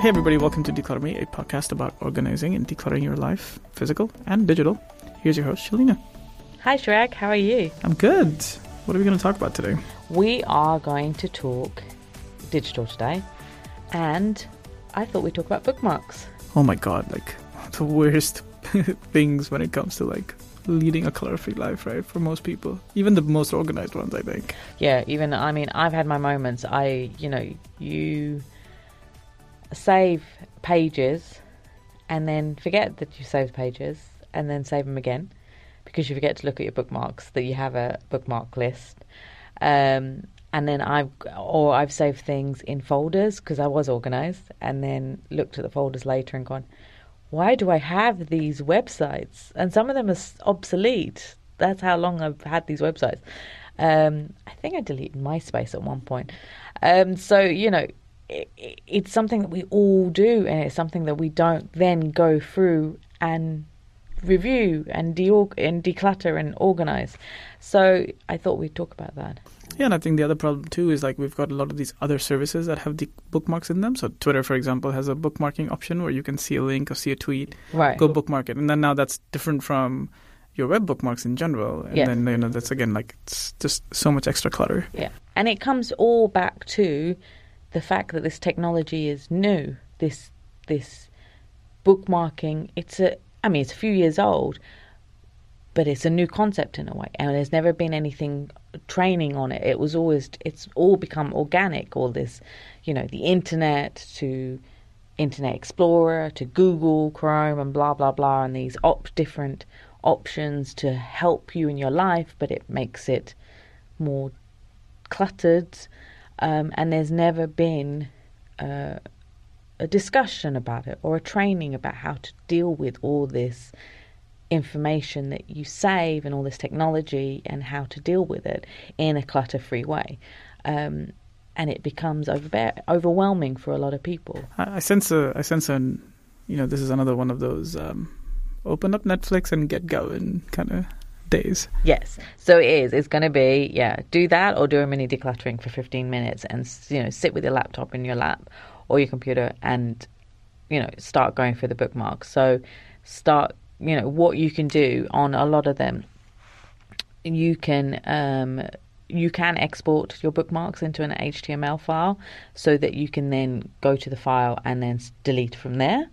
Hey, everybody, welcome to Decluttr Me, a podcast about organizing and decluttering your life, physical and digital. Here's your host, Shelina. Hi, Shrek. How are you? I'm good. What are we going to talk about today? We are going to talk digital today, and I thought we'd talk about bookmarks. Oh my god, like the worst things when it comes to like leading a clutter-free life, right? For most people, even the most organized ones, I think. Yeah, even I mean, I've had my moments. I, you know, you save pages and then forget that you saved pages and then save them again because you forget to look at your bookmarks that you have a bookmark list. Um, and then I've or I've saved things in folders because I was organized and then looked at the folders later and gone, why do I have these websites? And some of them are obsolete. That's how long I've had these websites. Um, I think I deleted MySpace at one point. Um, so you know, it's something that we all do, and it's something that we don't then go through and review and de and declutter and organize. So I thought we'd talk about that. Yeah, and I think the other problem too is like we've got a lot of these other services that have the bookmarks in them. So Twitter, for example, has a bookmarking option where you can see a link or see a tweet, right. go bookmark it, and then now that's different from your web bookmarks in general. And yes. then you know that's again like it's just so much extra clutter. Yeah, and it comes all back to the fact that this technology is new. This this bookmarking, it's a I mean, it's a few years old, but it's a new concept in a way, and there's never been anything training on it. It was always, it's all become organic. All this, you know, the internet to Internet Explorer to Google Chrome and blah blah blah, and these op- different options to help you in your life, but it makes it more cluttered. Um, and there's never been. Uh, a discussion about it or a training about how to deal with all this information that you save and all this technology and how to deal with it in a clutter free way. Um, and it becomes over- overwhelming for a lot of people. I, I sense a, I sense an, you know, this is another one of those um, open up Netflix and get going kind of days. Yes. So it is. It's going to be, yeah, do that or do a mini decluttering for 15 minutes and, you know, sit with your laptop in your lap or your computer and, you know, start going through the bookmarks. So start, you know, what you can do on a lot of them. You can, um, you can export your bookmarks into an HTML file so that you can then go to the file and then delete from there.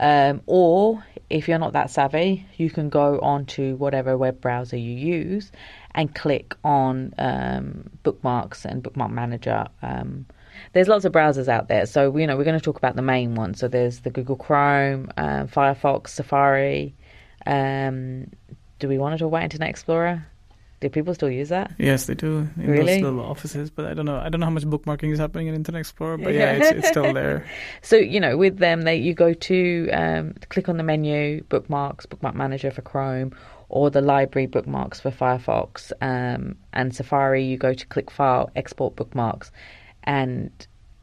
Um, or if you're not that savvy, you can go onto whatever web browser you use and click on um, bookmarks and bookmark manager. Um, there's lots of browsers out there, so you know we're going to talk about the main ones. So there's the Google Chrome, um, Firefox, Safari. Um, do we want to talk about Internet Explorer? Do people still use that? Yes, they do. In really? those little offices, but I don't know. I don't know how much bookmarking is happening in Internet Explorer, but yeah, it's, it's still there. so you know, with them, they you go to um, click on the menu, bookmarks, bookmark manager for Chrome, or the library bookmarks for Firefox, um, and Safari. You go to click file, export bookmarks, and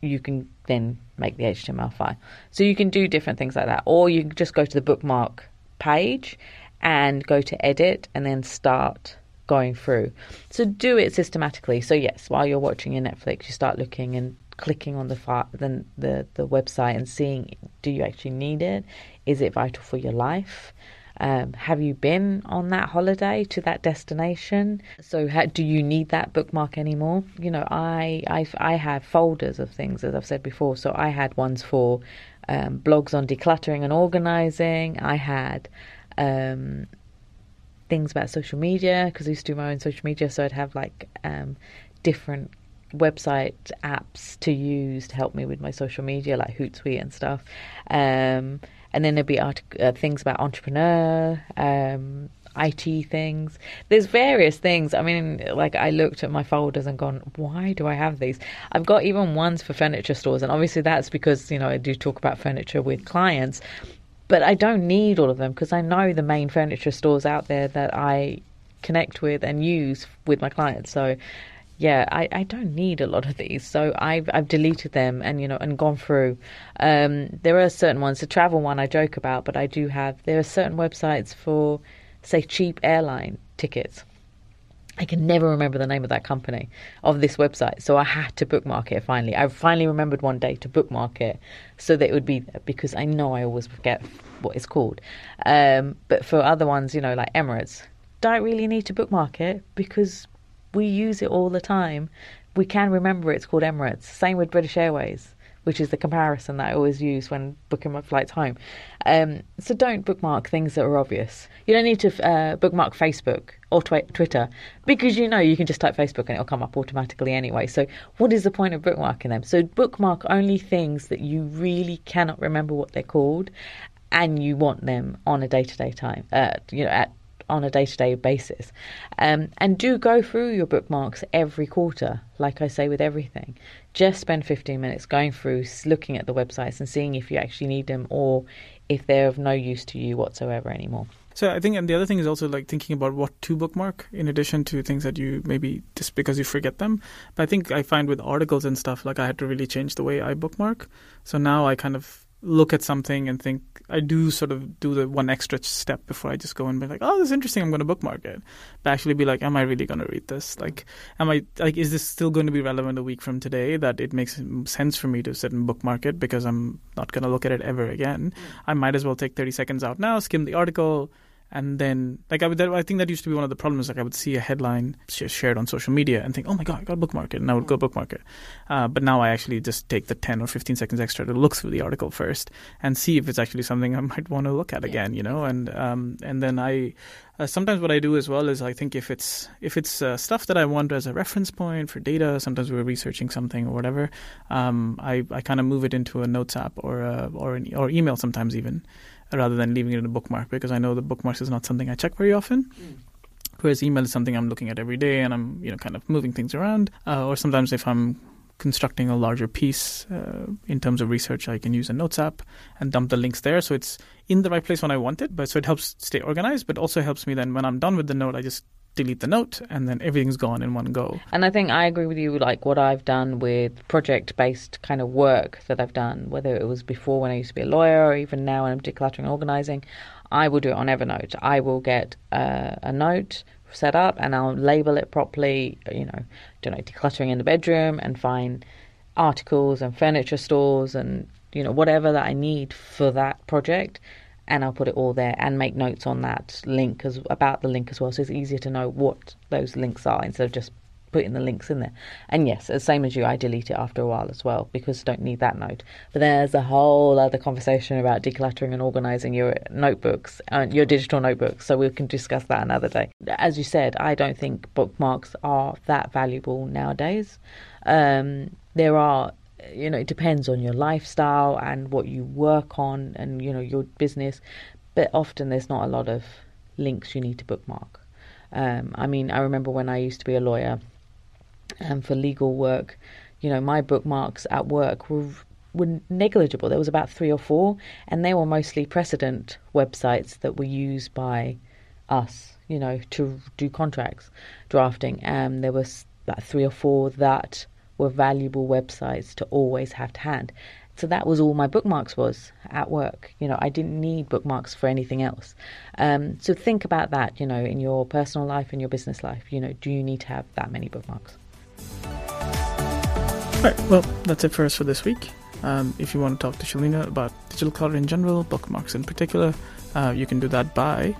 you can then make the HTML file. So you can do different things like that, or you can just go to the bookmark page and go to edit and then start going through. So do it systematically. So yes, while you're watching your Netflix, you start looking and clicking on the file, the, the the website and seeing do you actually need it? Is it vital for your life? Um, have you been on that holiday to that destination? So, how, do you need that bookmark anymore? You know, I, I I have folders of things as I've said before. So I had ones for um, blogs on decluttering and organizing. I had um, things about social media because I used to do my own social media. So I'd have like um, different website apps to use to help me with my social media, like Hootsuite and stuff. Um, and then there'd be art- uh, things about entrepreneur, um, IT things. There's various things. I mean, like I looked at my folders and gone, why do I have these? I've got even ones for furniture stores, and obviously that's because you know I do talk about furniture with clients, but I don't need all of them because I know the main furniture stores out there that I connect with and use with my clients. So yeah, I, I don't need a lot of these, so I've I've deleted them and you know and gone through. Um, there are certain ones, the travel one I joke about, but I do have. There are certain websites for, say, cheap airline tickets, I can never remember the name of that company of this website. So I had to bookmark it finally. I finally remembered one day to bookmark it so that it would be because I know I always forget what it's called. Um, but for other ones, you know, like Emirates, don't really need to bookmark it because we use it all the time. We can remember it's called Emirates. Same with British Airways which is the comparison that I always use when booking my flights home. Um, so don't bookmark things that are obvious. You don't need to uh, bookmark Facebook or tw- Twitter because you know you can just type Facebook and it'll come up automatically anyway. So what is the point of bookmarking them? So bookmark only things that you really cannot remember what they're called and you want them on a day-to-day time, uh, you know, at on a day to day basis. Um, and do go through your bookmarks every quarter, like I say with everything. Just spend 15 minutes going through, looking at the websites and seeing if you actually need them or if they're of no use to you whatsoever anymore. So I think, and the other thing is also like thinking about what to bookmark in addition to things that you maybe just because you forget them. But I think I find with articles and stuff, like I had to really change the way I bookmark. So now I kind of look at something and think I do sort of do the one extra step before I just go and be like, oh, this is interesting. I'm going to bookmark it. But actually, be like, am I really going to read this? Like, am I like, is this still going to be relevant a week from today? That it makes sense for me to sit and bookmark it because I'm not going to look at it ever again. Mm. I might as well take 30 seconds out now, skim the article, and then like I would I think that used to be one of the problems like I would see a headline shared on social media and think oh my god I got to bookmark it. And I would go bookmark it. Uh, but now I actually just take the 10 or 15 seconds extra to look through the article first and see if it's actually something I might want to look at again you know? And um, and then I uh, sometimes what I do as well is I think if it's if it's uh, stuff that I want as a reference point for data sometimes we're researching something or whatever um, I, I kind of move it into a notes app or a, or an, or email sometimes even rather than leaving it in a bookmark because I know the bookmarks is not something I check very often. Mm. Whereas email is something I'm looking at every day and I'm you know kind of moving things around. Uh, or sometimes if I'm constructing a larger piece uh, in terms of research, I can use a notes app and dump the links there, so it's in the right place when I want it. But so it helps stay organized, but also helps me then when I'm done with the note, I just delete the note and then everything's gone in one go. And I think I agree with you like what I've done with project based kind of work that I've done, whether it was before when I used to be a lawyer or even now when I'm decluttering and organizing, I will do it on Evernote. I will get uh, a note set up and I'll label it properly, you know, don't know, decluttering in the bedroom and find articles and furniture stores and you know whatever that I need for that project and I'll put it all there and make notes on that link as about the link as well, so it's easier to know what those links are instead of just putting the links in there. And yes, the same as you, I delete it after a while as well because I don't need that note. But there's a whole other conversation about decluttering and organizing your notebooks, uh, your digital notebooks. So we can discuss that another day. As you said, I don't think bookmarks are that valuable nowadays. Um, there are you know, it depends on your lifestyle and what you work on and, you know, your business. But often there's not a lot of links you need to bookmark. Um, I mean, I remember when I used to be a lawyer and um, for legal work, you know, my bookmarks at work were were negligible. There was about three or four, and they were mostly precedent websites that were used by us, you know, to do contracts drafting. And um, there was about three or four that were valuable websites to always have to hand. So that was all my bookmarks was at work. You know, I didn't need bookmarks for anything else. Um, so think about that. You know, in your personal life, and your business life. You know, do you need to have that many bookmarks? All right. Well, that's it for us for this week. Um, if you want to talk to Shelina about digital clutter in general, bookmarks in particular, uh, you can do that by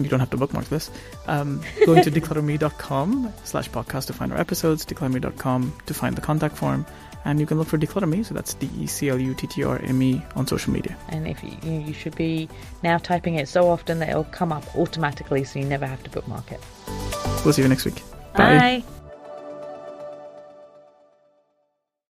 and you don't have to bookmark this, um, going to declutterme.com slash podcast to find our episodes, declutterme.com to find the contact form, and you can look for Decluttr Me, so that's D-E-C-L-U-T-T-R-M-E on social media. And if you, you should be now typing it so often that it'll come up automatically so you never have to bookmark it. We'll see you next week. Bye. Bye.